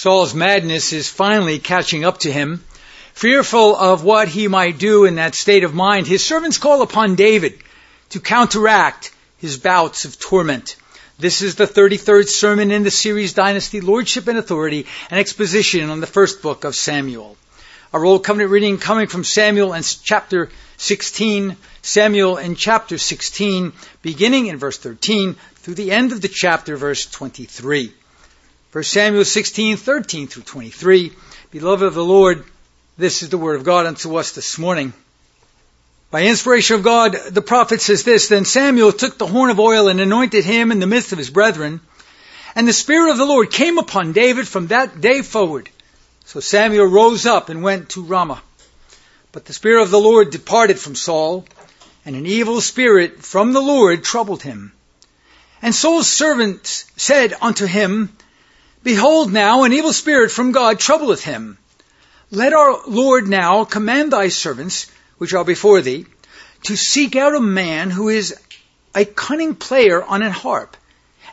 Saul's madness is finally catching up to him. Fearful of what he might do in that state of mind, his servants call upon David to counteract his bouts of torment. This is the 33rd sermon in the series Dynasty, Lordship and Authority, an exposition on the first book of Samuel. Our Old Covenant reading coming from Samuel and chapter 16, Samuel in chapter 16, beginning in verse 13 through the end of the chapter, verse 23. 1 Samuel 16, 13 through 23. Beloved of the Lord, this is the word of God unto us this morning. By inspiration of God, the prophet says this, Then Samuel took the horn of oil and anointed him in the midst of his brethren. And the Spirit of the Lord came upon David from that day forward. So Samuel rose up and went to Ramah. But the Spirit of the Lord departed from Saul, and an evil spirit from the Lord troubled him. And Saul's servants said unto him, Behold now, an evil spirit from God troubleth him. Let our Lord now command thy servants, which are before thee, to seek out a man who is a cunning player on an harp.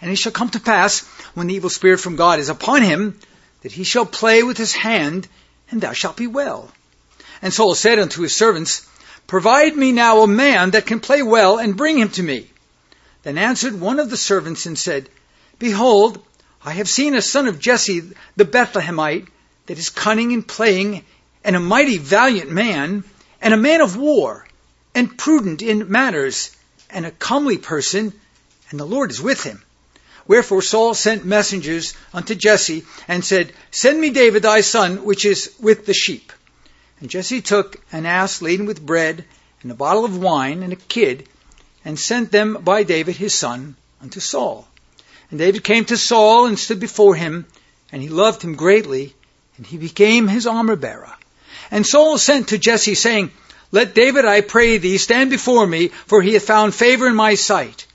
And it shall come to pass, when the evil spirit from God is upon him, that he shall play with his hand, and thou shalt be well. And Saul said unto his servants, Provide me now a man that can play well, and bring him to me. Then answered one of the servants and said, Behold, I have seen a son of Jesse the Bethlehemite that is cunning in playing, and a mighty valiant man, and a man of war, and prudent in matters, and a comely person, and the Lord is with him. Wherefore Saul sent messengers unto Jesse, and said, Send me David thy son, which is with the sheep. And Jesse took an ass laden with bread, and a bottle of wine, and a kid, and sent them by David his son unto Saul. And David came to Saul and stood before him, and he loved him greatly, and he became his armor bearer. And Saul sent to Jesse, saying, Let David, I pray thee, stand before me, for he hath found favor in my sight.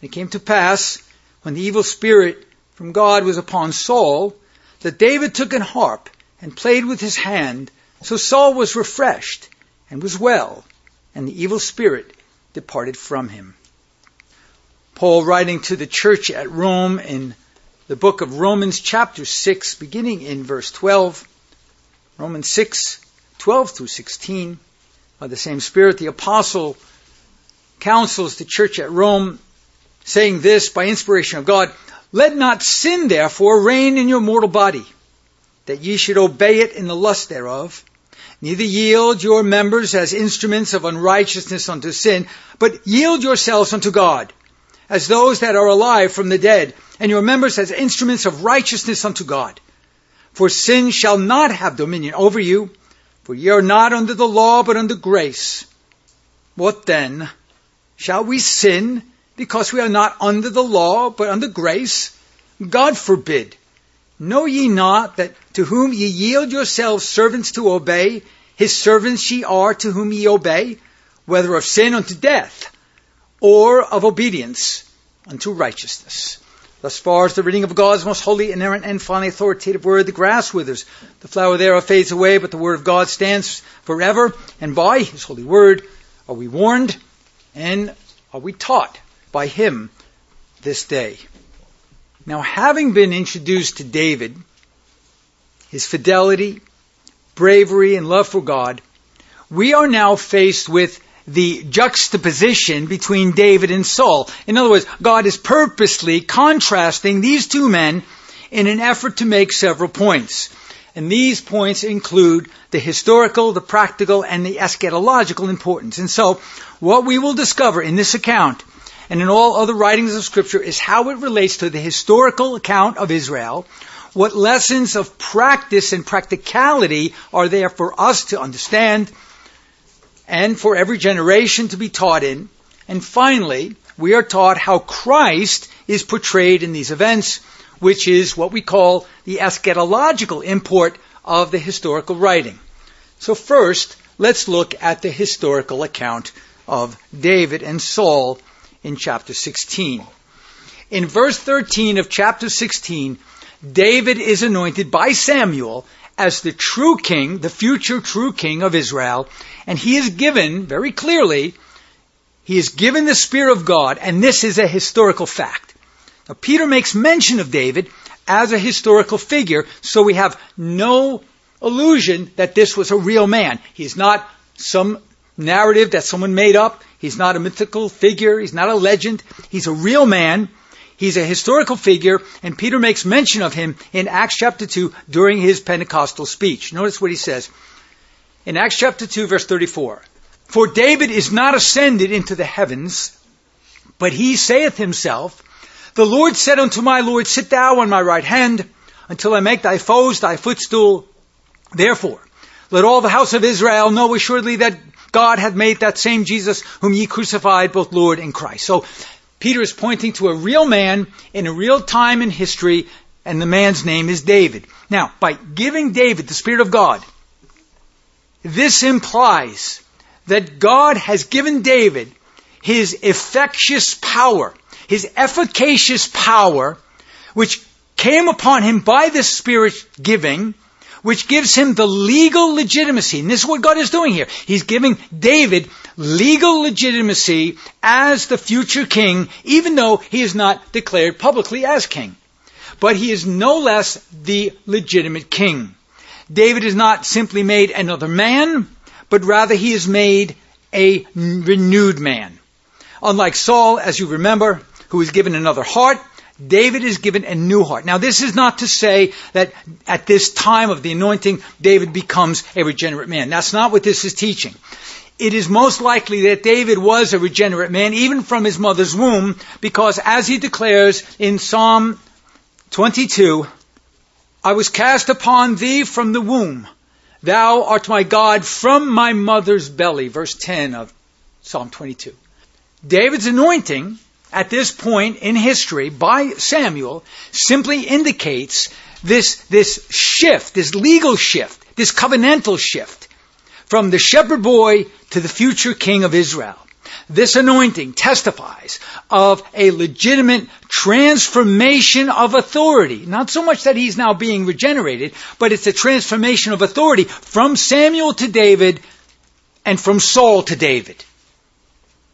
And it came to pass, when the evil spirit from God was upon Saul, that David took an harp and played with his hand. So Saul was refreshed and was well, and the evil spirit departed from him. Paul writing to the church at Rome in the book of Romans chapter 6 beginning in verse 12, Romans 6, 12 through 16, by the same Spirit, the apostle counsels the church at Rome saying this by inspiration of God, let not sin therefore reign in your mortal body, that ye should obey it in the lust thereof, neither yield your members as instruments of unrighteousness unto sin, but yield yourselves unto God as those that are alive from the dead, and your members as instruments of righteousness unto God. For sin shall not have dominion over you, for ye are not under the law, but under grace. What then? Shall we sin because we are not under the law, but under grace? God forbid. Know ye not that to whom ye yield yourselves servants to obey, his servants ye are to whom ye obey, whether of sin unto death, or of obedience unto righteousness. Thus far as the reading of God's most holy, inerrant, and finally authoritative word, the grass withers, the flower thereof fades away, but the word of God stands forever, and by his holy word are we warned and are we taught by him this day. Now, having been introduced to David, his fidelity, bravery, and love for God, we are now faced with the juxtaposition between David and Saul. In other words, God is purposely contrasting these two men in an effort to make several points. And these points include the historical, the practical, and the eschatological importance. And so, what we will discover in this account and in all other writings of Scripture is how it relates to the historical account of Israel, what lessons of practice and practicality are there for us to understand, and for every generation to be taught in. And finally, we are taught how Christ is portrayed in these events, which is what we call the eschatological import of the historical writing. So first, let's look at the historical account of David and Saul in chapter 16. In verse 13 of chapter 16, David is anointed by Samuel as the true king, the future true king of Israel, and he is given, very clearly, he is given the Spirit of God, and this is a historical fact. Now, Peter makes mention of David as a historical figure, so we have no illusion that this was a real man. He's not some narrative that someone made up. He's not a mythical figure. He's not a legend. He's a real man. He's a historical figure, and Peter makes mention of him in Acts chapter 2 during his Pentecostal speech. Notice what he says. In Acts chapter 2 verse 34. For David is not ascended into the heavens, but he saith himself, The Lord said unto my Lord, Sit thou on my right hand, until I make thy foes thy footstool. Therefore, let all the house of Israel know assuredly that God hath made that same Jesus whom ye crucified both Lord and Christ. So Peter is pointing to a real man in a real time in history, and the man's name is David. Now, by giving David the Spirit of God, this implies that God has given David his efficacious power, his efficacious power, which came upon him by the Spirit giving, which gives him the legal legitimacy. And this is what God is doing here. He's giving David legal legitimacy as the future king, even though he is not declared publicly as king. But he is no less the legitimate king. David is not simply made another man, but rather he is made a renewed man. Unlike Saul, as you remember, who was given another heart, David is given a new heart. Now, this is not to say that at this time of the anointing, David becomes a regenerate man. That's not what this is teaching. It is most likely that David was a regenerate man, even from his mother's womb, because as he declares in Psalm 22, I was cast upon thee from the womb. Thou art my God from my mother's belly. Verse 10 of Psalm 22. David's anointing at this point in history by Samuel simply indicates this, this shift, this legal shift, this covenantal shift from the shepherd boy to the future king of Israel. This anointing testifies of a legitimate transformation of authority. Not so much that he's now being regenerated, but it's a transformation of authority from Samuel to David and from Saul to David.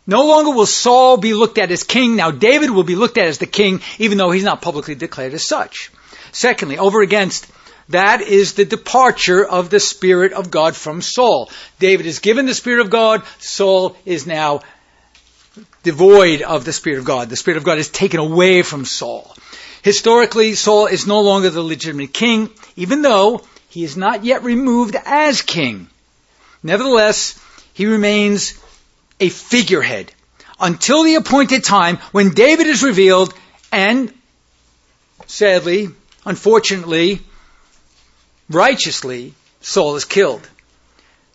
No longer will Saul be looked at as king. Now David will be looked at as the king, even though he's not publicly declared as such. Secondly, over against that is the departure of the Spirit of God from Saul. David is given the Spirit of God. Saul is now devoid of the Spirit of God. The Spirit of God is taken away from Saul. Historically, Saul is no longer the legitimate king, even though he is not yet removed as king. Nevertheless, he remains a figurehead until the appointed time when David is revealed and, sadly, unfortunately, righteously, Saul is killed.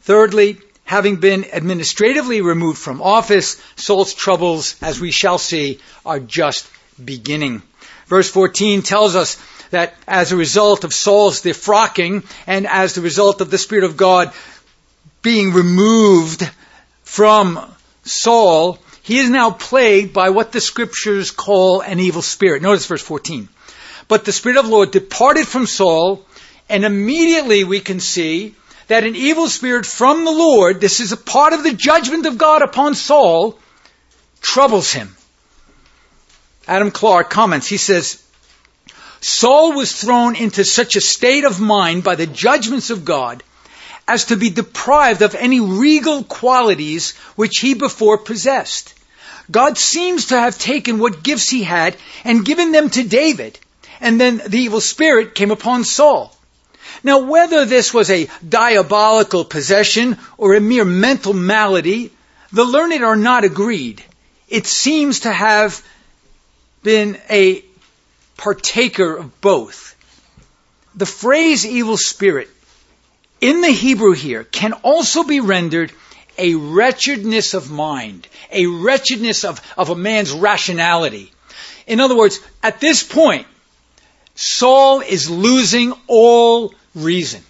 Thirdly, having been administratively removed from office, Saul's troubles, as we shall see, are just beginning. Verse 14 tells us that as a result of Saul's defrocking and as the result of the Spirit of God being removed from Saul, he is now plagued by what the scriptures call an evil spirit. Notice verse 14. But the Spirit of the Lord departed from Saul, and immediately we can see that an evil spirit from the Lord, this is a part of the judgment of God upon Saul, troubles him. Adam Clarke comments, he says, Saul was thrown into such a state of mind by the judgments of God as to be deprived of any regal qualities which he before possessed. God seems to have taken what gifts he had and given them to David, and then the evil spirit came upon Saul. Now, whether this was a diabolical possession or a mere mental malady, the learned are not agreed. It seems to have been a partaker of both. The phrase evil spirit in the Hebrew here can also be rendered a wretchedness of mind, a wretchedness of, of a man's rationality. In other words, at this point, Saul is losing all reason.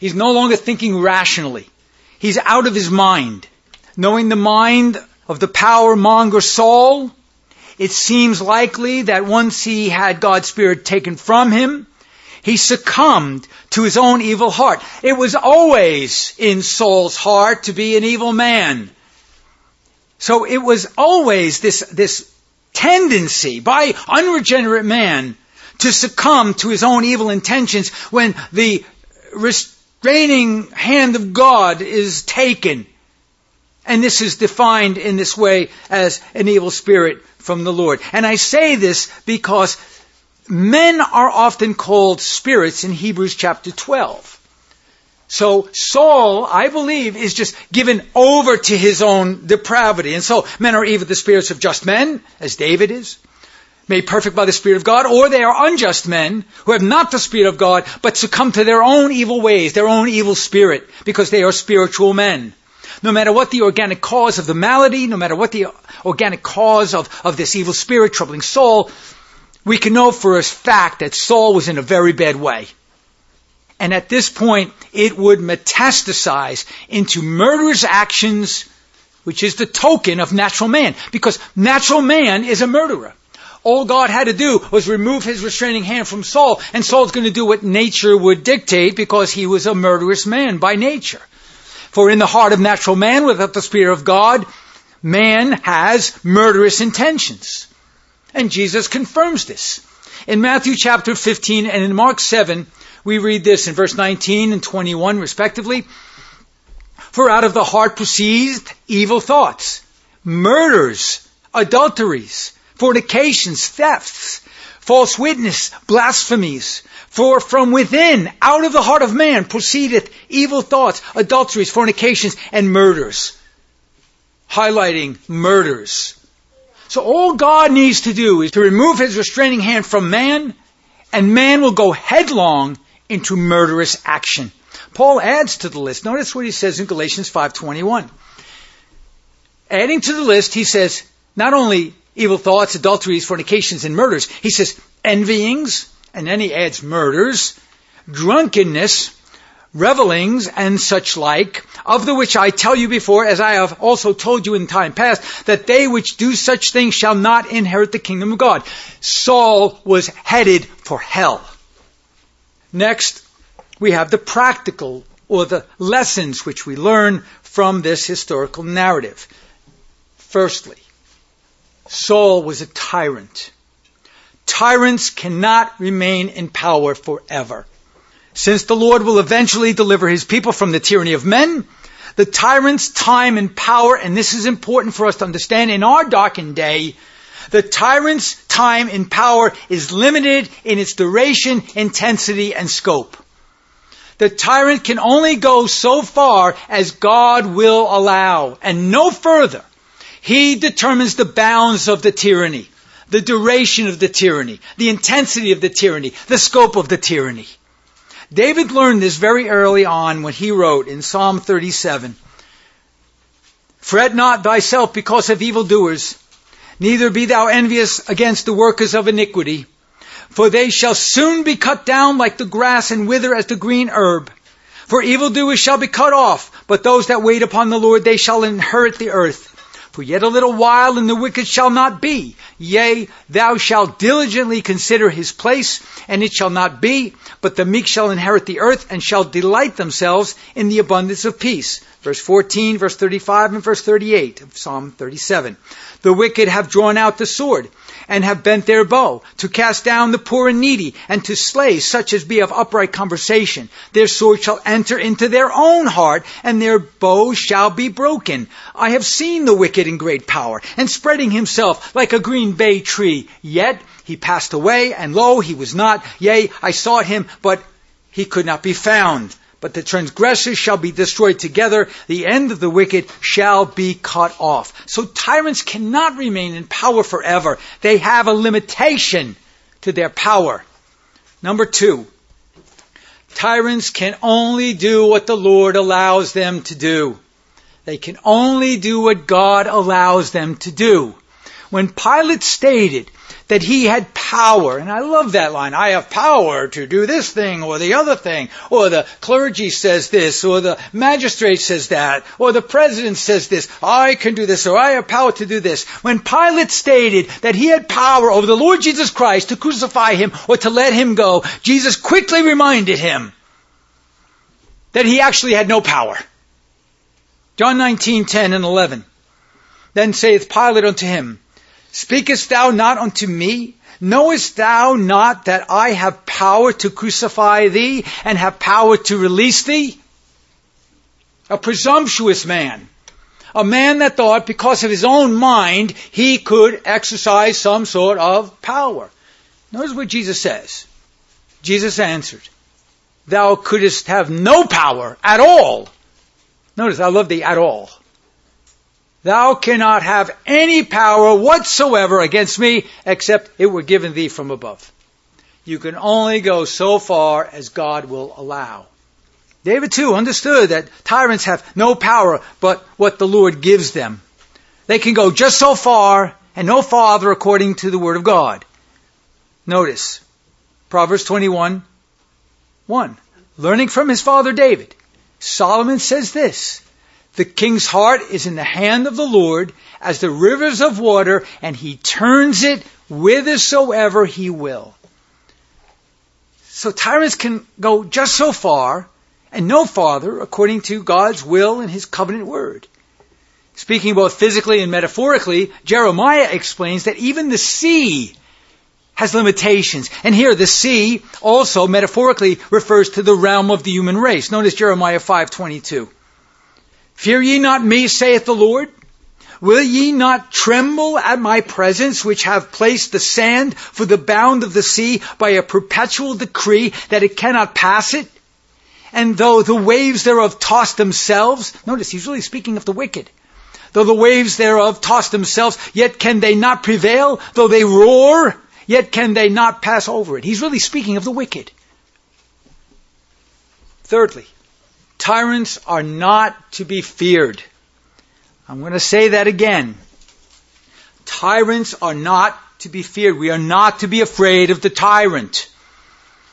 He's no longer thinking rationally. He's out of his mind. Knowing the mind of the power monger Saul, it seems likely that once he had God's Spirit taken from him, he succumbed to his own evil heart. It was always in Saul's heart to be an evil man. So it was always this, this tendency by unregenerate man to succumb to his own evil intentions when the restraining hand of God is taken. And this is defined in this way as an evil spirit from the Lord. And I say this because men are often called spirits in Hebrews chapter 12. So Saul, I believe, is just given over to his own depravity. And so men are either the spirits of just men, as David is, made perfect by the Spirit of God, or they are unjust men who have not the Spirit of God, but succumb to their own evil ways, their own evil spirit, because they are spiritual men. No matter what the organic cause of the malady, no matter what the organic cause of, of this evil spirit troubling Saul, we can know for a fact that Saul was in a very bad way. And at this point, it would metastasize into murderous actions, which is the token of natural man. Because natural man is a murderer. All God had to do was remove his restraining hand from Saul, and Saul's going to do what nature would dictate because he was a murderous man by nature. For in the heart of natural man, without the Spirit of God, man has murderous intentions. And Jesus confirms this. In Matthew chapter 15 and in Mark 7, we read this in verse 19 and 21 respectively. For out of the heart proceeds evil thoughts, murders, adulteries, fornications, thefts, false witness, blasphemies. For from within, out of the heart of man, proceedeth evil thoughts, adulteries, fornications, and murders. Highlighting murders. So all God needs to do is to remove his restraining hand from man, and man will go headlong into murderous action. Paul adds to the list. Notice what he says in Galatians 5:21. Adding to the list, he says not only evil thoughts, adulteries, fornications, and murders. He says envyings, and then he adds murders, drunkenness, revelings, and such like, of the which I tell you before, as I have also told you in time past, that they which do such things shall not inherit the kingdom of God. Saul was headed for hell. Next, we have the practical or the lessons which we learn from this historical narrative. Firstly, Saul was a tyrant. Tyrants cannot remain in power forever. Since the Lord will eventually deliver his people from the tyranny of men, the tyrant's time and power, and this is important for us to understand in our darkened day, the tyrant's time and power is limited in its duration, intensity, and scope. The tyrant can only go so far as God will allow, and no further. He determines the bounds of the tyranny, the duration of the tyranny, the intensity of the tyranny, the scope of the tyranny. David learned this very early on when he wrote in Psalm 37, Fret not thyself because of evildoers, neither be thou envious against the workers of iniquity, for they shall soon be cut down like the grass and wither as the green herb. For evildoers shall be cut off, but those that wait upon the Lord, they shall inherit the earth. For yet a little while and the wicked shall not be. Yea, thou shalt diligently consider his place, and it shall not be, but the meek shall inherit the earth and shall delight themselves in the abundance of peace. Verse 14, verse 35, and verse 38 of Psalm 37. The wicked have drawn out the sword and have bent their bow to cast down the poor and needy and to slay such as be of upright conversation. Their sword shall enter into their own heart and their bow shall be broken. I have seen the wicked in great power and spreading himself like a green bay tree. Yet he passed away and lo, he was not. Yea, I sought him, but he could not be found but the transgressors shall be destroyed together. The end of the wicked shall be cut off. So tyrants cannot remain in power forever. They have a limitation to their power. Number two, tyrants can only do what the Lord allows them to do. They can only do what God allows them to do. When Pilate stated that he had power. And I love that line. I have power to do this thing or the other thing. Or the clergy says this, or the magistrate says that, or the president says this. I can do this, or I have power to do this. When Pilate stated that he had power over the Lord Jesus Christ to crucify him or to let him go, Jesus quickly reminded him that he actually had no power. John 19, 10 and 11. Then saith Pilate unto him, Speakest thou not unto me? Knowest thou not that I have power to crucify thee and have power to release thee? A presumptuous man. A man that thought because of his own mind he could exercise some sort of power. Notice what Jesus says. Jesus answered, Thou couldst have no power at all. Notice, I love the at all. Thou cannot have any power whatsoever against me except it were given thee from above. You can only go so far as God will allow. David too understood that tyrants have no power but what the Lord gives them. They can go just so far and no farther according to the word of God. Notice, Proverbs 21, 1. Learning from his father David, Solomon says this, the king's heart is in the hand of the Lord as the rivers of water, and he turns it whithersoever he will. So tyrants can go just so far and no farther according to God's will and his covenant word. Speaking both physically and metaphorically, Jeremiah explains that even the sea has limitations. And here the sea also metaphorically refers to the realm of the human race. Notice Jeremiah 5:22. Fear ye not me, saith the Lord. Will ye not tremble at my presence, which have placed the sand for the bound of the sea by a perpetual decree that it cannot pass it? And though the waves thereof toss themselves, notice he's really speaking of the wicked. Though the waves thereof toss themselves, yet can they not prevail. Though they roar, yet can they not pass over it. He's really speaking of the wicked. Thirdly, Tyrants are not to be feared. I'm going to say that again. Tyrants are not to be feared. We are not to be afraid of the tyrant.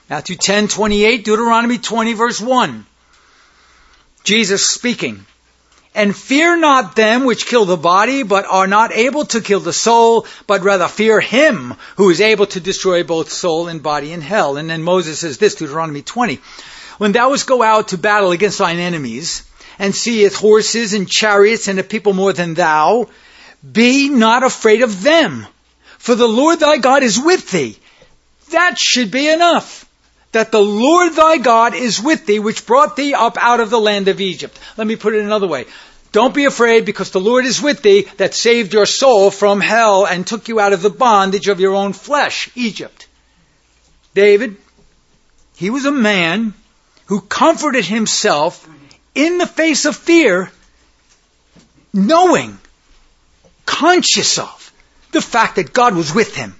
Matthew 10, 28, Deuteronomy 20, verse 1. Jesus speaking. And fear not them which kill the body, but are not able to kill the soul, but rather fear him who is able to destroy both soul and body in hell. And then Moses says this, Deuteronomy 20. When thou wouldst go out to battle against thine enemies, and seest horses and chariots and a people more than thou, be not afraid of them, for the Lord thy God is with thee. That should be enough. That the Lord thy God is with thee, which brought thee up out of the land of Egypt. Let me put it another way. Don't be afraid because the Lord is with thee that saved your soul from hell and took you out of the bondage of your own flesh, Egypt. David, he was a man who comforted himself in the face of fear, knowing, conscious of the fact that God was with him.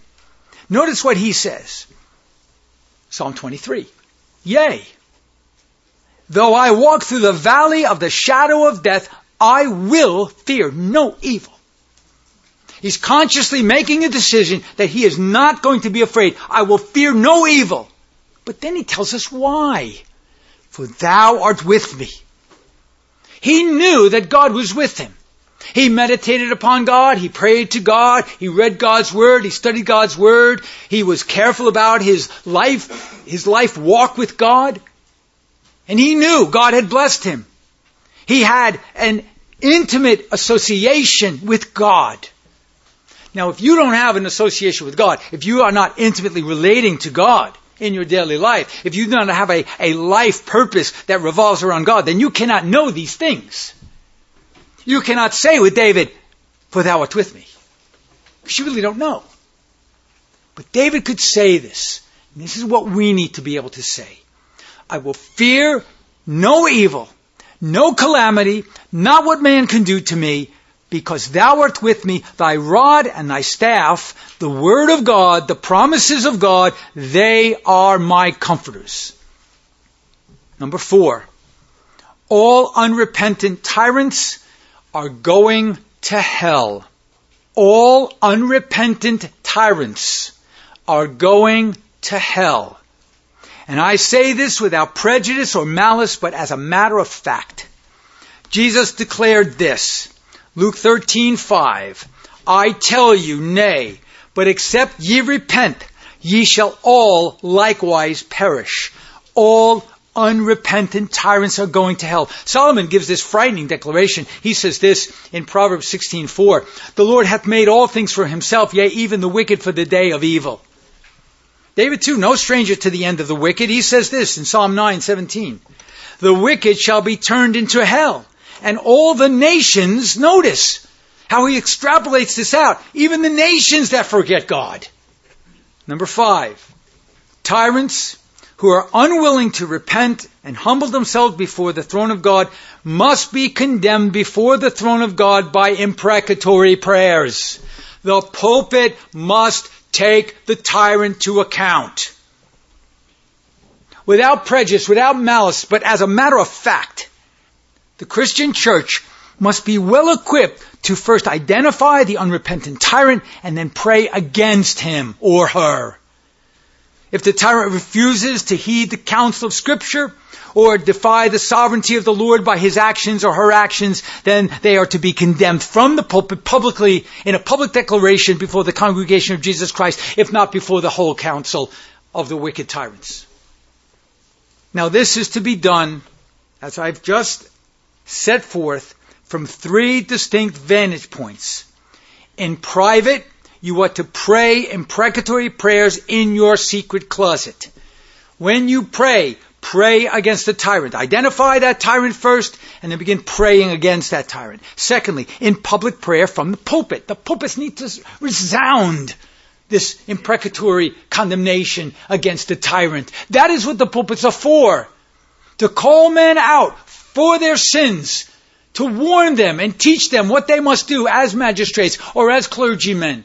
Notice what he says. Psalm 23. Yea, though I walk through the valley of the shadow of death, I will fear no evil. He's consciously making a decision that he is not going to be afraid. I will fear no evil. But then he tells us why for thou art with me. He knew that God was with him. He meditated upon God. He prayed to God. He read God's Word. He studied God's Word. He was careful about his life, his life walk with God. And he knew God had blessed him. He had an intimate association with God. Now, if you don't have an association with God, if you are not intimately relating to God, in your daily life, if you do not have a, a life purpose that revolves around God, then you cannot know these things. You cannot say with David, For thou art with me. Because you really don't know. But David could say this. And this is what we need to be able to say. I will fear no evil, no calamity, not what man can do to me, because thou art with me, thy rod and thy staff, the word of God, the promises of God, they are my comforters. Number four, all unrepentant tyrants are going to hell. All unrepentant tyrants are going to hell. And I say this without prejudice or malice, but as a matter of fact. Jesus declared this, Luke 13:5 I tell you nay but except ye repent ye shall all likewise perish all unrepentant tyrants are going to hell. Solomon gives this frightening declaration. He says this in Proverbs 16:4, "The Lord hath made all things for himself, yea, even the wicked for the day of evil." David too, no stranger to the end of the wicked. He says this in Psalm 9:17. The wicked shall be turned into hell, and all the nations, notice how he extrapolates this out, even the nations that forget God. Number five, tyrants who are unwilling to repent and humble themselves before the throne of God must be condemned before the throne of God by imprecatory prayers. The pulpit must take the tyrant to account. Without prejudice, without malice, but as a matter of fact, the Christian church must be well equipped to first identify the unrepentant tyrant and then pray against him or her. If the tyrant refuses to heed the counsel of Scripture or defy the sovereignty of the Lord by his actions or her actions, then they are to be condemned from the pulpit publicly in a public declaration before the congregation of Jesus Christ, if not before the whole council of the wicked tyrants. Now this is to be done, as I've just set forth, from three distinct vantage points. In private, you are to pray imprecatory prayers in your secret closet. When you pray, pray against the tyrant. Identify that tyrant first and then begin praying against that tyrant. Secondly, in public prayer from the pulpit. The pulpits need to resound this imprecatory condemnation against the tyrant. That is what the pulpits are for. To call men out for their sins, to warn them and teach them what they must do as magistrates or as clergymen.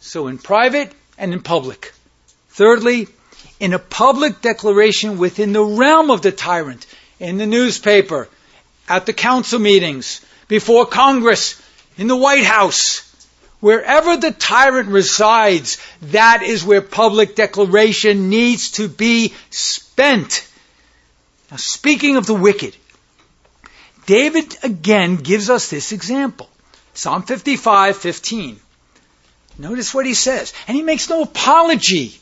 So in private and in public. Thirdly, in a public declaration within the realm of the tyrant, in the newspaper, at the council meetings, before Congress, in the White House, wherever the tyrant resides, that is where public declaration needs to be spent. Now, speaking of the wicked, David again gives us this example. Psalm 55, 15. Notice what he says. And he makes no apology.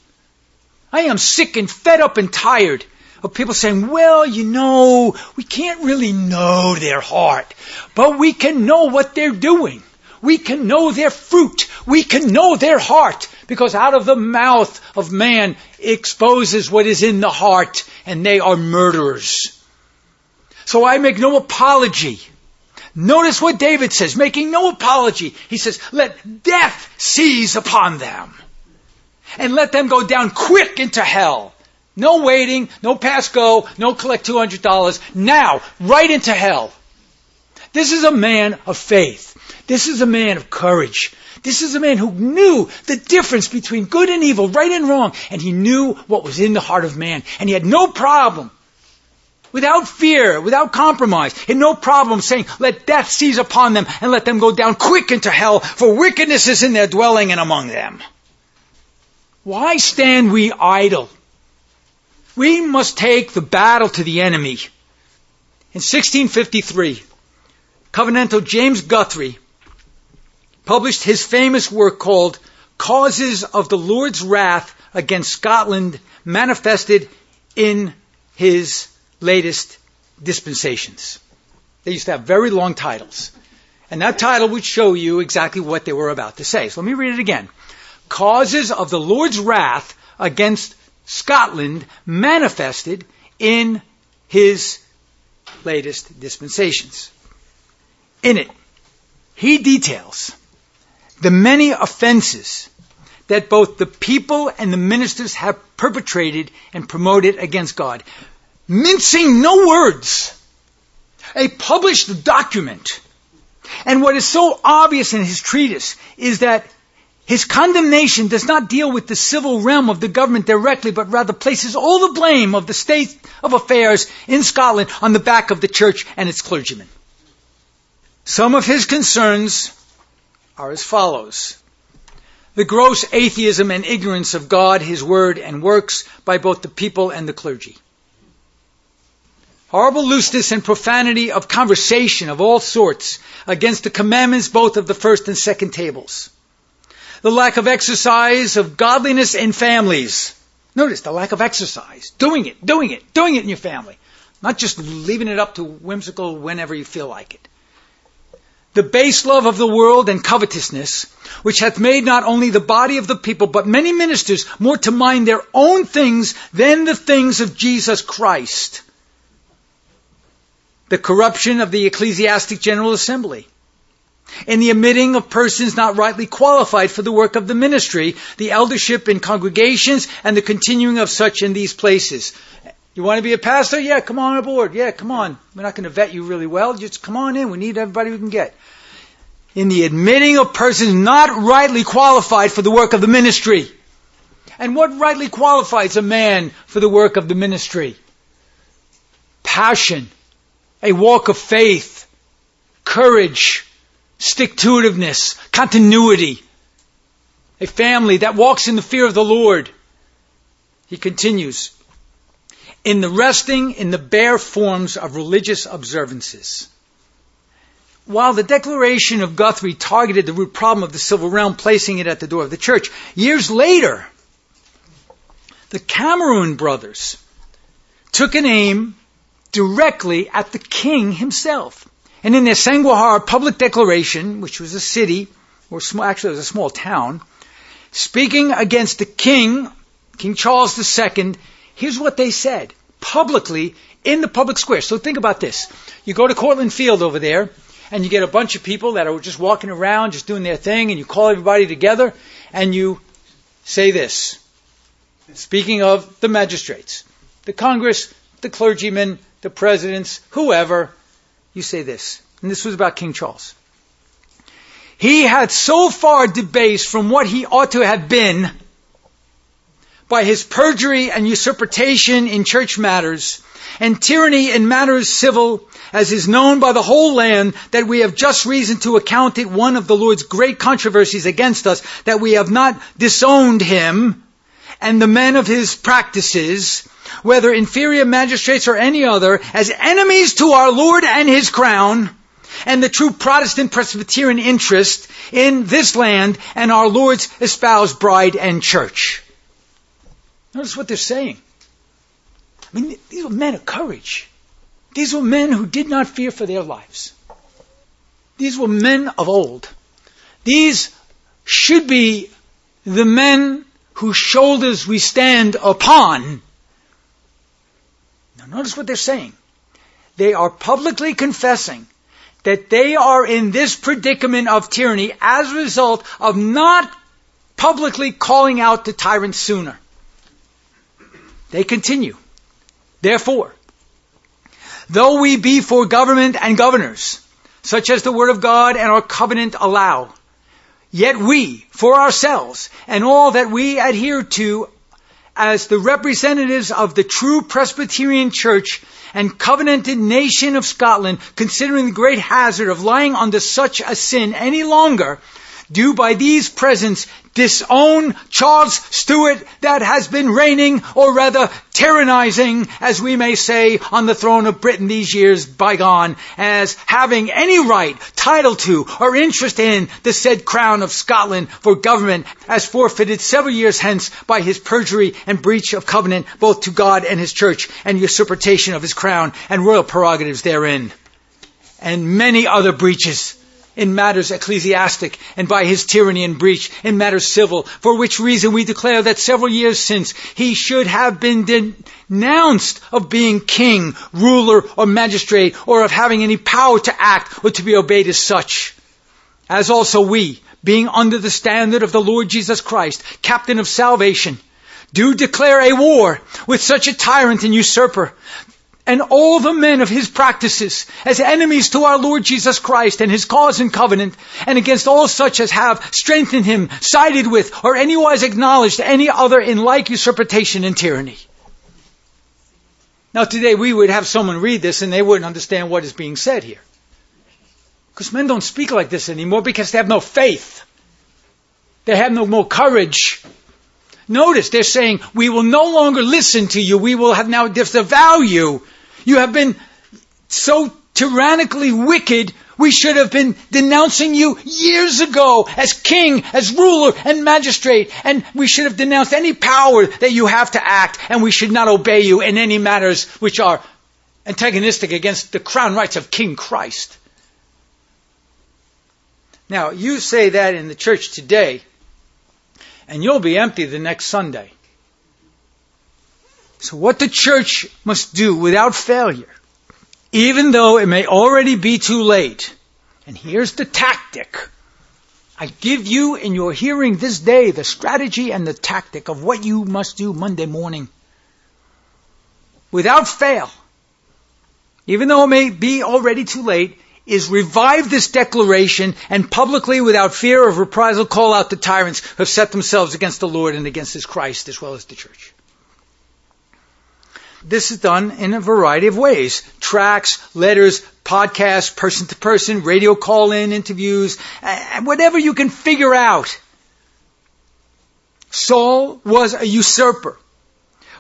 I am sick and fed up and tired of people saying, well, you know, we can't really know their heart, but we can know what they're doing. We can know their fruit. We can know their heart because out of the mouth of man exposes what is in the heart and they are murderers. So I make no apology Notice what David says, making no apology. He says, let death seize upon them. And let them go down quick into hell. No waiting, no pass go, no collect $200. Now, right into hell. This is a man of faith. This is a man of courage. This is a man who knew the difference between good and evil, right and wrong, and he knew what was in the heart of man. And he had no problem Without fear, without compromise, and no problem saying, let death seize upon them and let them go down quick into hell, for wickedness is in their dwelling and among them. Why stand we idle? We must take the battle to the enemy. In 1653, Covenantal James Guthrie published his famous work called Causes of the Lord's Wrath Against Scotland Manifested in His latest dispensations. They used to have very long titles. And that title would show you exactly what they were about to say. So let me read it again. Causes of the Lord's wrath against Scotland manifested in his latest dispensations. In it, he details the many offenses that both the people and the ministers have perpetrated and promoted against God mincing no words, a published document. And what is so obvious in his treatise is that his condemnation does not deal with the civil realm of the government directly, but rather places all the blame of the state of affairs in Scotland on the back of the church and its clergymen. Some of his concerns are as follows. The gross atheism and ignorance of God, His Word, and works by both the people and the clergy horrible looseness and profanity of conversation of all sorts against the commandments both of the first and second tables. The lack of exercise of godliness in families. Notice the lack of exercise. Doing it, doing it, doing it in your family. Not just leaving it up to whimsical whenever you feel like it. the base love of the world and covetousness, which hath made not only the body of the people, but many ministers more to mind their own things than the things of Jesus Christ. The corruption of the ecclesiastic general assembly. In the admitting of persons not rightly qualified for the work of the ministry, the eldership in congregations, and the continuing of such in these places. You want to be a pastor? Yeah, come on aboard. Yeah, come on. We're not going to vet you really well. Just come on in. We need everybody we can get. In the admitting of persons not rightly qualified for the work of the ministry. And what rightly qualifies a man for the work of the ministry? Passion, a walk of faith, courage, stick-to-itiveness, continuity, a family that walks in the fear of the Lord. He continues, in the resting in the bare forms of religious observances. While the declaration of Guthrie targeted the root problem of the civil realm, placing it at the door of the church, years later, the Cameron brothers took an aim directly at the king himself. And in their Sanquhar public declaration, which was a city, or small, actually it was a small town, speaking against the king, King Charles II, here's what they said publicly in the public square. So think about this. You go to Cortlandt Field over there, and you get a bunch of people that are just walking around, just doing their thing, and you call everybody together, and you say this. Speaking of the magistrates, the Congress, the clergymen, the presidents, whoever, you say this. And this was about King Charles. He had so far debased from what he ought to have been by his perjury and usurpation in church matters, and tyranny in matters civil, as is known by the whole land, that we have just reason to account it one of the Lord's great controversies against us, that we have not disowned him and the men of his practices, whether inferior magistrates or any other, as enemies to our Lord and his crown, and the true Protestant Presbyterian interest in this land and our Lord's espoused bride and church. Notice what they're saying. I mean, these were men of courage. These were men who did not fear for their lives. These were men of old. These should be the men whose shoulders we stand upon. Notice what they're saying. They are publicly confessing that they are in this predicament of tyranny as a result of not publicly calling out the tyrant sooner. They continue. Therefore, though we be for government and governors, such as the word of God and our covenant allow, yet we, for ourselves, and all that we adhere to as the representatives of the true Presbyterian Church and covenanted nation of Scotland, considering the great hazard of lying under such a sin any longer, do by these presents disown Charles Stuart that has been reigning, or rather tyrannizing, as we may say, on the throne of Britain these years bygone, as having any right, title to, or interest in the said crown of Scotland for government, as forfeited several years hence by his perjury and breach of covenant both to God and his church, and usurpation of his crown and royal prerogatives therein, and many other breaches in matters ecclesiastic and by his tyranny and breach in matters civil, for which reason we declare that several years since he should have been denounced of being king, ruler, or magistrate, or of having any power to act or to be obeyed as such. As also we, being under the standard of the Lord Jesus Christ, captain of salvation, do declare a war with such a tyrant and usurper, and all the men of his practices as enemies to our Lord Jesus Christ and his cause and covenant, and against all such as have strengthened him, sided with, or anywise acknowledged any other in like usurpation and tyranny. Now today we would have someone read this and they wouldn't understand what is being said here. Because men don't speak like this anymore because they have no faith. They have no more courage. Notice they're saying, we will no longer listen to you. We will have now disavow you you have been so tyrannically wicked. We should have been denouncing you years ago as king, as ruler, and magistrate. And we should have denounced any power that you have to act. And we should not obey you in any matters which are antagonistic against the crown rights of King Christ. Now, you say that in the church today, and you'll be empty the next Sunday. So what the church must do without failure, even though it may already be too late, and here's the tactic. I give you in your hearing this day the strategy and the tactic of what you must do Monday morning. Without fail, even though it may be already too late, is revive this declaration and publicly, without fear of reprisal, call out the tyrants who have set themselves against the Lord and against His Christ as well as the church. This is done in a variety of ways. tracks, letters, podcasts, person to person, radio call in, interviews, and whatever you can figure out. Saul was a usurper.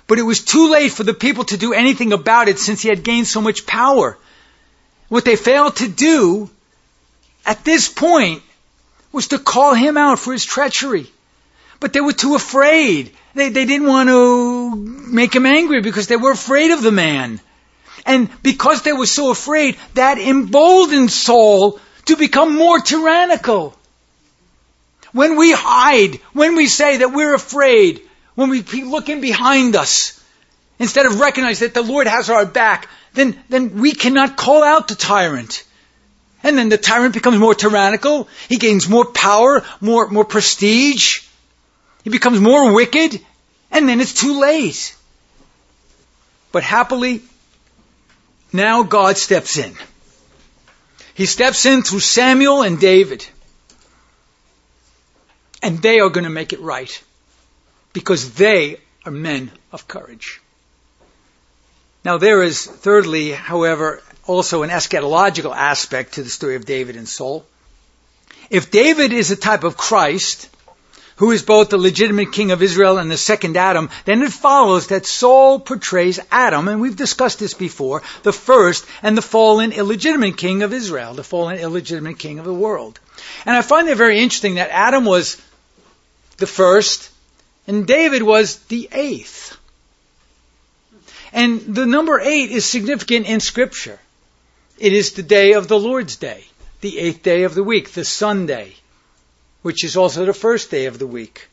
But it was too late for the people to do anything about it since he had gained so much power. What they failed to do at this point was to call him out for his treachery. But they were too afraid. They, they didn't want to make him angry because they were afraid of the man. And because they were so afraid, that emboldened Saul to become more tyrannical. When we hide, when we say that we're afraid, when we look in behind us, instead of recognize that the Lord has our back, then, then we cannot call out the tyrant. And then the tyrant becomes more tyrannical. He gains more power, more, more prestige. He becomes more wicked. And then it's too late. But happily, now God steps in. He steps in through Samuel and David. And they are going to make it right. Because they are men of courage. Now there is, thirdly, however, also an eschatological aspect to the story of David and Saul. If David is a type of Christ, who is both the legitimate king of Israel and the second Adam, then it follows that Saul portrays Adam, and we've discussed this before, the first and the fallen illegitimate king of Israel, the fallen illegitimate king of the world. And I find it very interesting that Adam was the first and David was the eighth. And the number eight is significant in Scripture. It is the day of the Lord's Day, the eighth day of the week, the Sunday, which is also the first day of the week.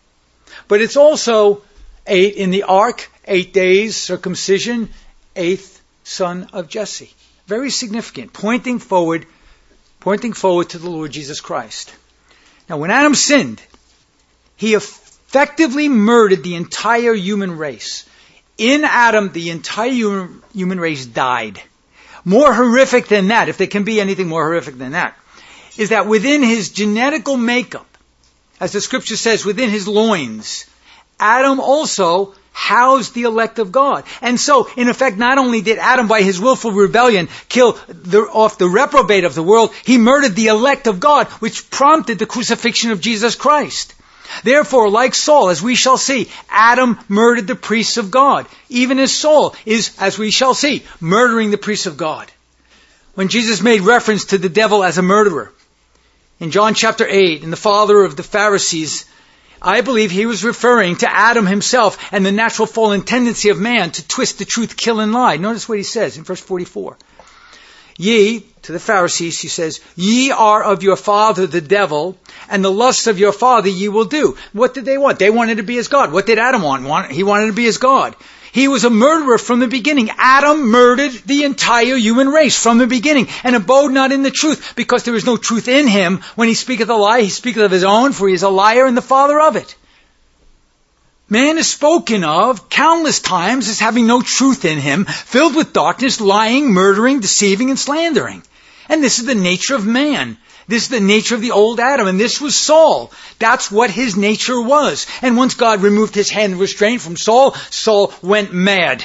But it's also eight in the ark, eight days, circumcision, eighth son of Jesse. Very significant, pointing forward, pointing forward to the Lord Jesus Christ. Now, when Adam sinned, he effectively murdered the entire human race. In Adam, the entire human race died. More horrific than that, if there can be anything more horrific than that, is that within his genetical makeup, as the scripture says, within his loins, Adam also housed the elect of God. And so, in effect, not only did Adam, by his willful rebellion, kill the, off the reprobate of the world, he murdered the elect of God, which prompted the crucifixion of Jesus Christ. Therefore, like Saul, as we shall see, Adam murdered the priests of God, even as Saul is, as we shall see, murdering the priests of God. When Jesus made reference to the devil as a murderer, in John chapter 8, in the father of the Pharisees, I believe he was referring to Adam himself and the natural fallen tendency of man to twist the truth, kill, and lie. Notice what he says in verse 44. Ye, to the Pharisees, he says, ye are of your father the devil, and the lusts of your father ye will do. What did they want? They wanted to be as God. What did Adam want? He wanted to be as God. He was a murderer from the beginning. Adam murdered the entire human race from the beginning and abode not in the truth because there is no truth in him. When he speaketh a lie, he speaketh of his own, for he is a liar and the father of it. Man is spoken of countless times as having no truth in him, filled with darkness, lying, murdering, deceiving, and slandering. And this is the nature of man. This is the nature of the old Adam, and this was Saul. That's what his nature was. And once God removed his hand of restraint from Saul, Saul went mad.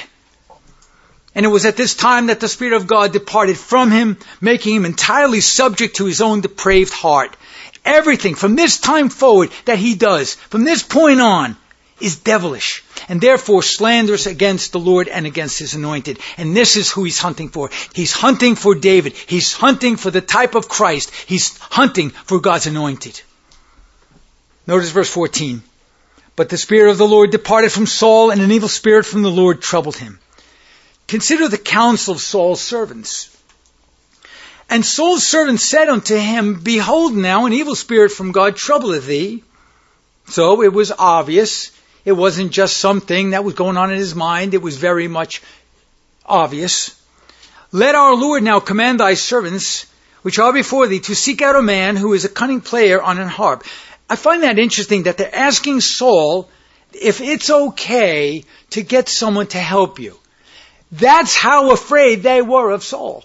And it was at this time that the Spirit of God departed from him, making him entirely subject to his own depraved heart. Everything from this time forward that he does, from this point on, is devilish and therefore slanderous against the Lord and against his anointed. And this is who he's hunting for. He's hunting for David. He's hunting for the type of Christ. He's hunting for God's anointed. Notice verse 14. But the Spirit of the Lord departed from Saul and an evil spirit from the Lord troubled him. Consider the counsel of Saul's servants. And Saul's servants said unto him, Behold now, an evil spirit from God troubleth thee. So it was obvious. It wasn't just something that was going on in his mind. It was very much obvious. Let our Lord now command thy servants, which are before thee, to seek out a man who is a cunning player on an harp. I find that interesting that they're asking Saul if it's okay to get someone to help you. That's how afraid they were of Saul.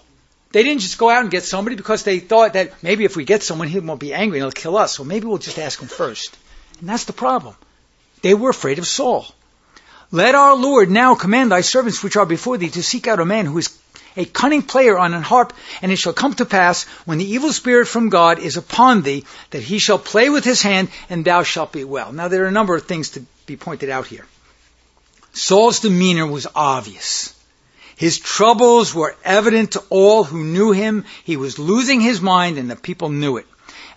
They didn't just go out and get somebody because they thought that maybe if we get someone, he won't be angry and he'll kill us. So maybe we'll just ask him first. And that's the problem. They were afraid of Saul. Let our Lord now command thy servants which are before thee to seek out a man who is a cunning player on an harp, and it shall come to pass when the evil spirit from God is upon thee that he shall play with his hand and thou shalt be well. Now there are a number of things to be pointed out here. Saul's demeanor was obvious. His troubles were evident to all who knew him. He was losing his mind and the people knew it.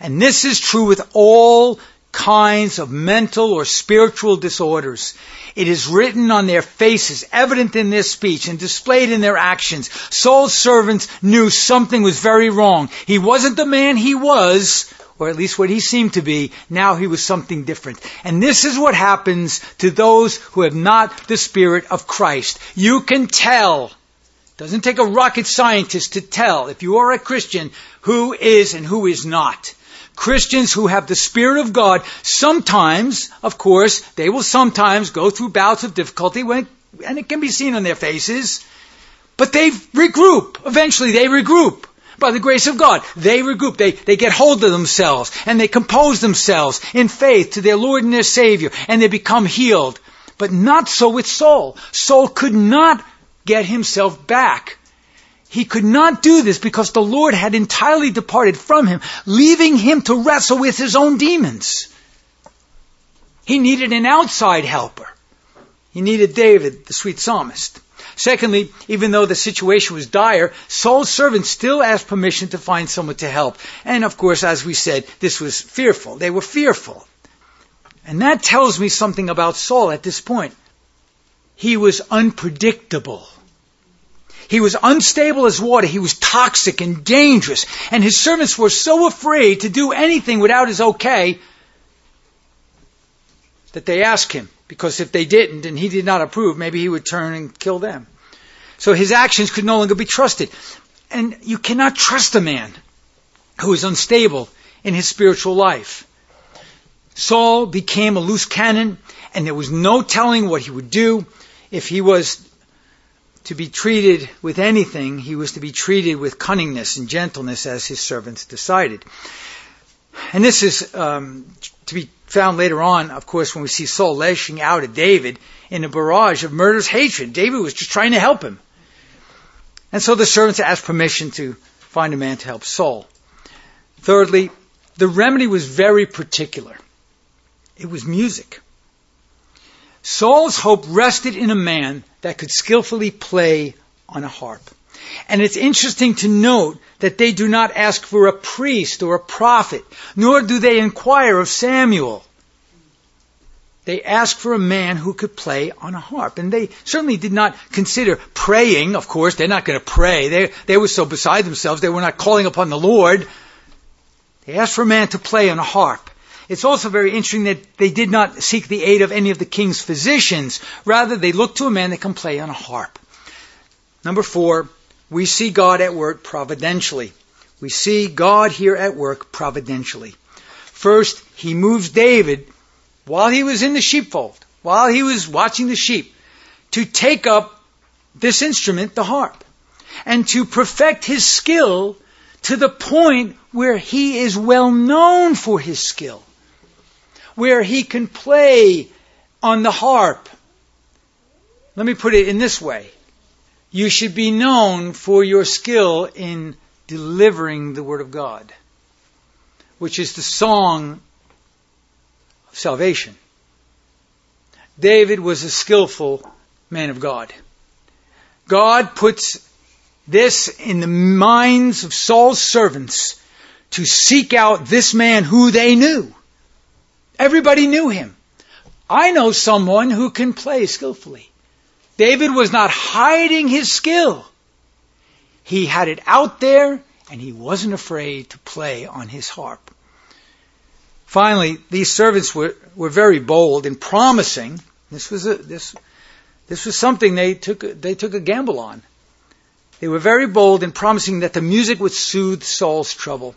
And this is true with all kinds of mental or spiritual disorders. It is written on their faces, evident in their speech, and displayed in their actions. Saul's servants knew something was very wrong. He wasn't the man he was, or at least what he seemed to be. Now he was something different. And this is what happens to those who have not the Spirit of Christ. You can tell. Doesn't take a rocket scientist to tell, if you are a Christian, who is and who is not. Christians who have the Spirit of God, sometimes, of course, they will sometimes go through bouts of difficulty when, and it can be seen on their faces, but they regroup. Eventually they regroup by the grace of God. They regroup. They, they get hold of themselves and they compose themselves in faith to their Lord and their Savior and they become healed. But not so with Saul. Saul could not get himself back. He could not do this because the Lord had entirely departed from him, leaving him to wrestle with his own demons. He needed an outside helper. He needed David, the sweet psalmist. Secondly, even though the situation was dire, Saul's servants still asked permission to find someone to help. And of course, as we said, this was fearful. They were fearful. And that tells me something about Saul at this point. He was unpredictable. He was unstable as water. He was toxic and dangerous. And his servants were so afraid to do anything without his okay that they asked him. Because if they didn't and he did not approve, maybe he would turn and kill them. So his actions could no longer be trusted. And you cannot trust a man who is unstable in his spiritual life. Saul became a loose cannon, and there was no telling what he would do. If he was to be treated with anything, he was to be treated with cunningness and gentleness as his servants decided. And this is um, to be found later on, of course, when we see Saul lashing out at David in a barrage of murderous hatred. David was just trying to help him. And so the servants asked permission to find a man to help Saul. Thirdly, the remedy was very particular. It was music. Saul's hope rested in a man that could skillfully play on a harp. And it's interesting to note that they do not ask for a priest or a prophet, nor do they inquire of Samuel. They ask for a man who could play on a harp. And they certainly did not consider praying, of course. They're not going to pray. They, they were so beside themselves, they were not calling upon the Lord. They asked for a man to play on a harp. It's also very interesting that they did not seek the aid of any of the king's physicians. Rather, they looked to a man that can play on a harp. Number four, we see God at work providentially. We see God here at work providentially. First, he moves David while he was in the sheepfold, while he was watching the sheep, to take up this instrument, the harp, and to perfect his skill to the point where he is well known for his skill, where he can play on the harp. Let me put it in this way. You should be known for your skill in delivering the Word of God, which is the song of salvation. David was a skillful man of God. God puts this in the minds of Saul's servants to seek out this man who they knew. Everybody knew him. I know someone who can play skillfully. David was not hiding his skill. He had it out there and he wasn't afraid to play on his harp. Finally, these servants were, were very bold in promising. This was a, this, this was something they took, they took a gamble on. They were very bold in promising that the music would soothe Saul's trouble.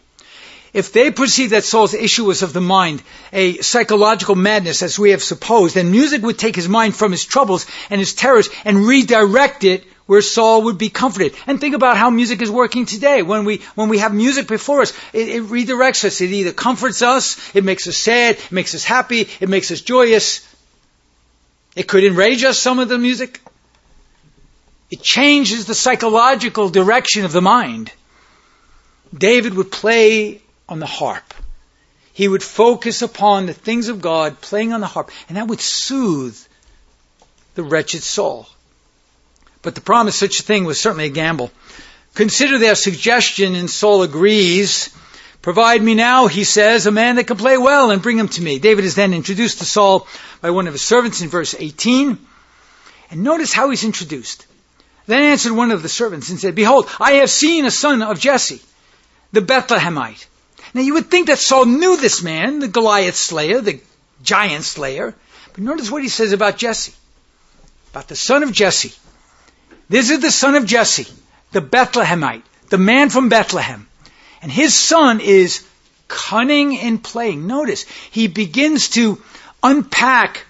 If they perceived that Saul's issue was of the mind, a psychological madness as we have supposed, then music would take his mind from his troubles and his terrors and redirect it where Saul would be comforted. And think about how music is working today. When we, when we have music before us, it, it redirects us. It either comforts us, it makes us sad, it makes us happy, it makes us joyous. It could enrage us, some of the music. It changes the psychological direction of the mind. David would play on the harp. He would focus upon the things of God, playing on the harp, and that would soothe the wretched soul. But to promise such a thing was certainly a gamble. Consider their suggestion, and Saul agrees. Provide me now, he says, a man that can play well, and bring him to me. David is then introduced to Saul by one of his servants in verse 18. And notice how he's introduced. Then answered one of the servants and said, Behold, I have seen a son of Jesse, the Bethlehemite now you would think that Saul knew this man, the Goliath slayer, the giant slayer. But notice what he says about Jesse. About the son of Jesse. This is the son of Jesse, the Bethlehemite, the man from Bethlehem. And his son is cunning in playing. Notice, he begins to unpack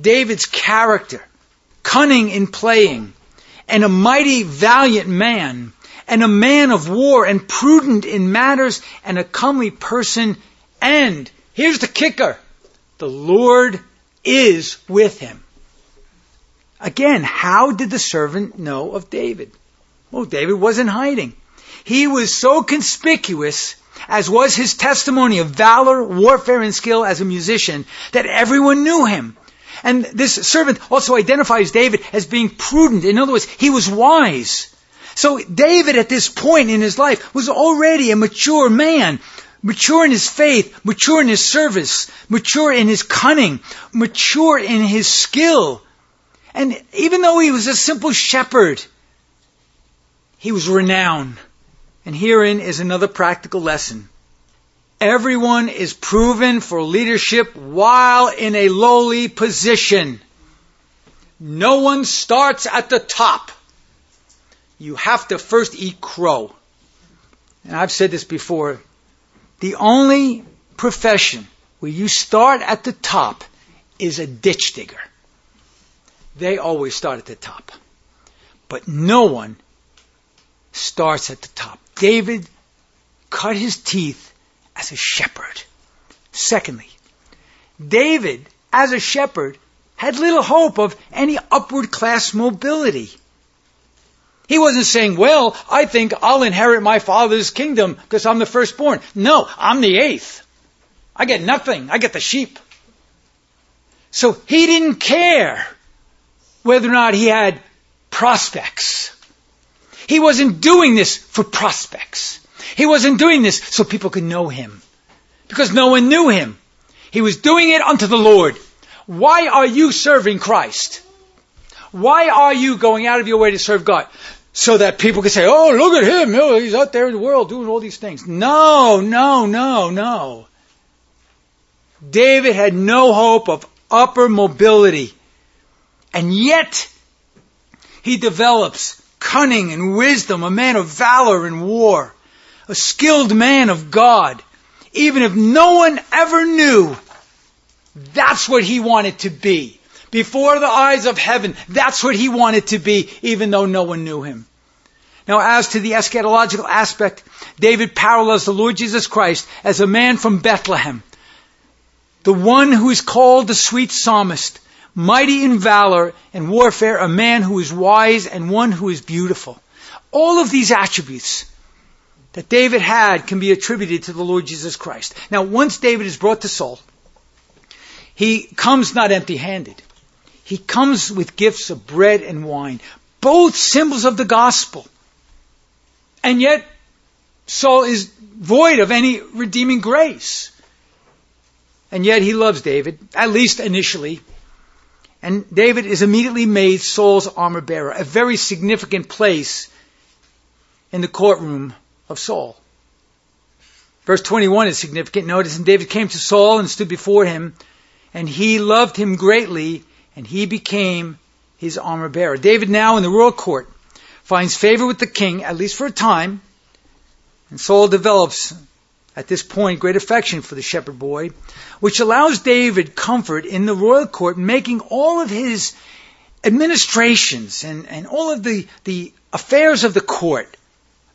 David's character. Cunning in playing. And a mighty valiant man and a man of war and prudent in matters and a comely person. And here's the kicker. The Lord is with him. Again, how did the servant know of David? Well, David wasn't hiding. He was so conspicuous, as was his testimony of valor, warfare, and skill as a musician, that everyone knew him. And this servant also identifies David as being prudent. In other words, he was wise. So David at this point in his life was already a mature man, mature in his faith, mature in his service, mature in his cunning, mature in his skill. And even though he was a simple shepherd, he was renowned. And herein is another practical lesson. Everyone is proven for leadership while in a lowly position. No one starts at the top you have to first eat crow. And I've said this before. The only profession where you start at the top is a ditch digger. They always start at the top. But no one starts at the top. David cut his teeth as a shepherd. Secondly, David, as a shepherd, had little hope of any upward class mobility. He wasn't saying, well, I think I'll inherit my father's kingdom because I'm the firstborn. No, I'm the eighth. I get nothing. I get the sheep. So he didn't care whether or not he had prospects. He wasn't doing this for prospects. He wasn't doing this so people could know him. Because no one knew him. He was doing it unto the Lord. Why are you serving Christ? Why are you going out of your way to serve God? So that people can say, oh, look at him. Oh, he's out there in the world doing all these things. No, no, no, no. David had no hope of upper mobility. And yet, he develops cunning and wisdom, a man of valor in war, a skilled man of God. Even if no one ever knew, that's what he wanted to be before the eyes of heaven. That's what he wanted to be, even though no one knew him. Now, as to the eschatological aspect, David parallels the Lord Jesus Christ as a man from Bethlehem, the one who is called the sweet psalmist, mighty in valor and warfare, a man who is wise and one who is beautiful. All of these attributes that David had can be attributed to the Lord Jesus Christ. Now, once David is brought to Saul, he comes not empty handed. He comes with gifts of bread and wine, both symbols of the gospel. And yet, Saul is void of any redeeming grace. And yet he loves David, at least initially. And David is immediately made Saul's armor bearer, a very significant place in the courtroom of Saul. Verse 21 is significant. Notice, and David came to Saul and stood before him, and he loved him greatly, and he became his armor bearer. David now in the royal court finds favor with the king, at least for a time, and Saul develops at this point great affection for the shepherd boy, which allows David comfort in the royal court, making all of his administrations and, and all of the, the affairs of the court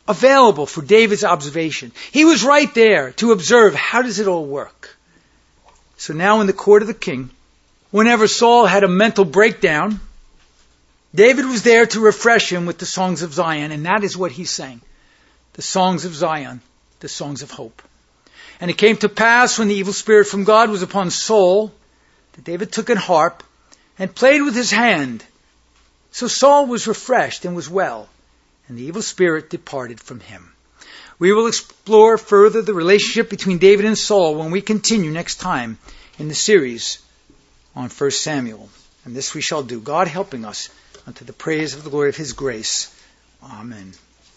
available for David's observation. He was right there to observe how does it all work. So now in the court of the king, whenever Saul had a mental breakdown, David was there to refresh him with the songs of Zion, and that is what he sang. The songs of Zion, the songs of hope. And it came to pass when the evil spirit from God was upon Saul, that David took an harp and played with his hand. So Saul was refreshed and was well, and the evil spirit departed from him. We will explore further the relationship between David and Saul when we continue next time in the series on 1 Samuel. And this we shall do, God helping us unto the praise of the glory of his grace. Amen.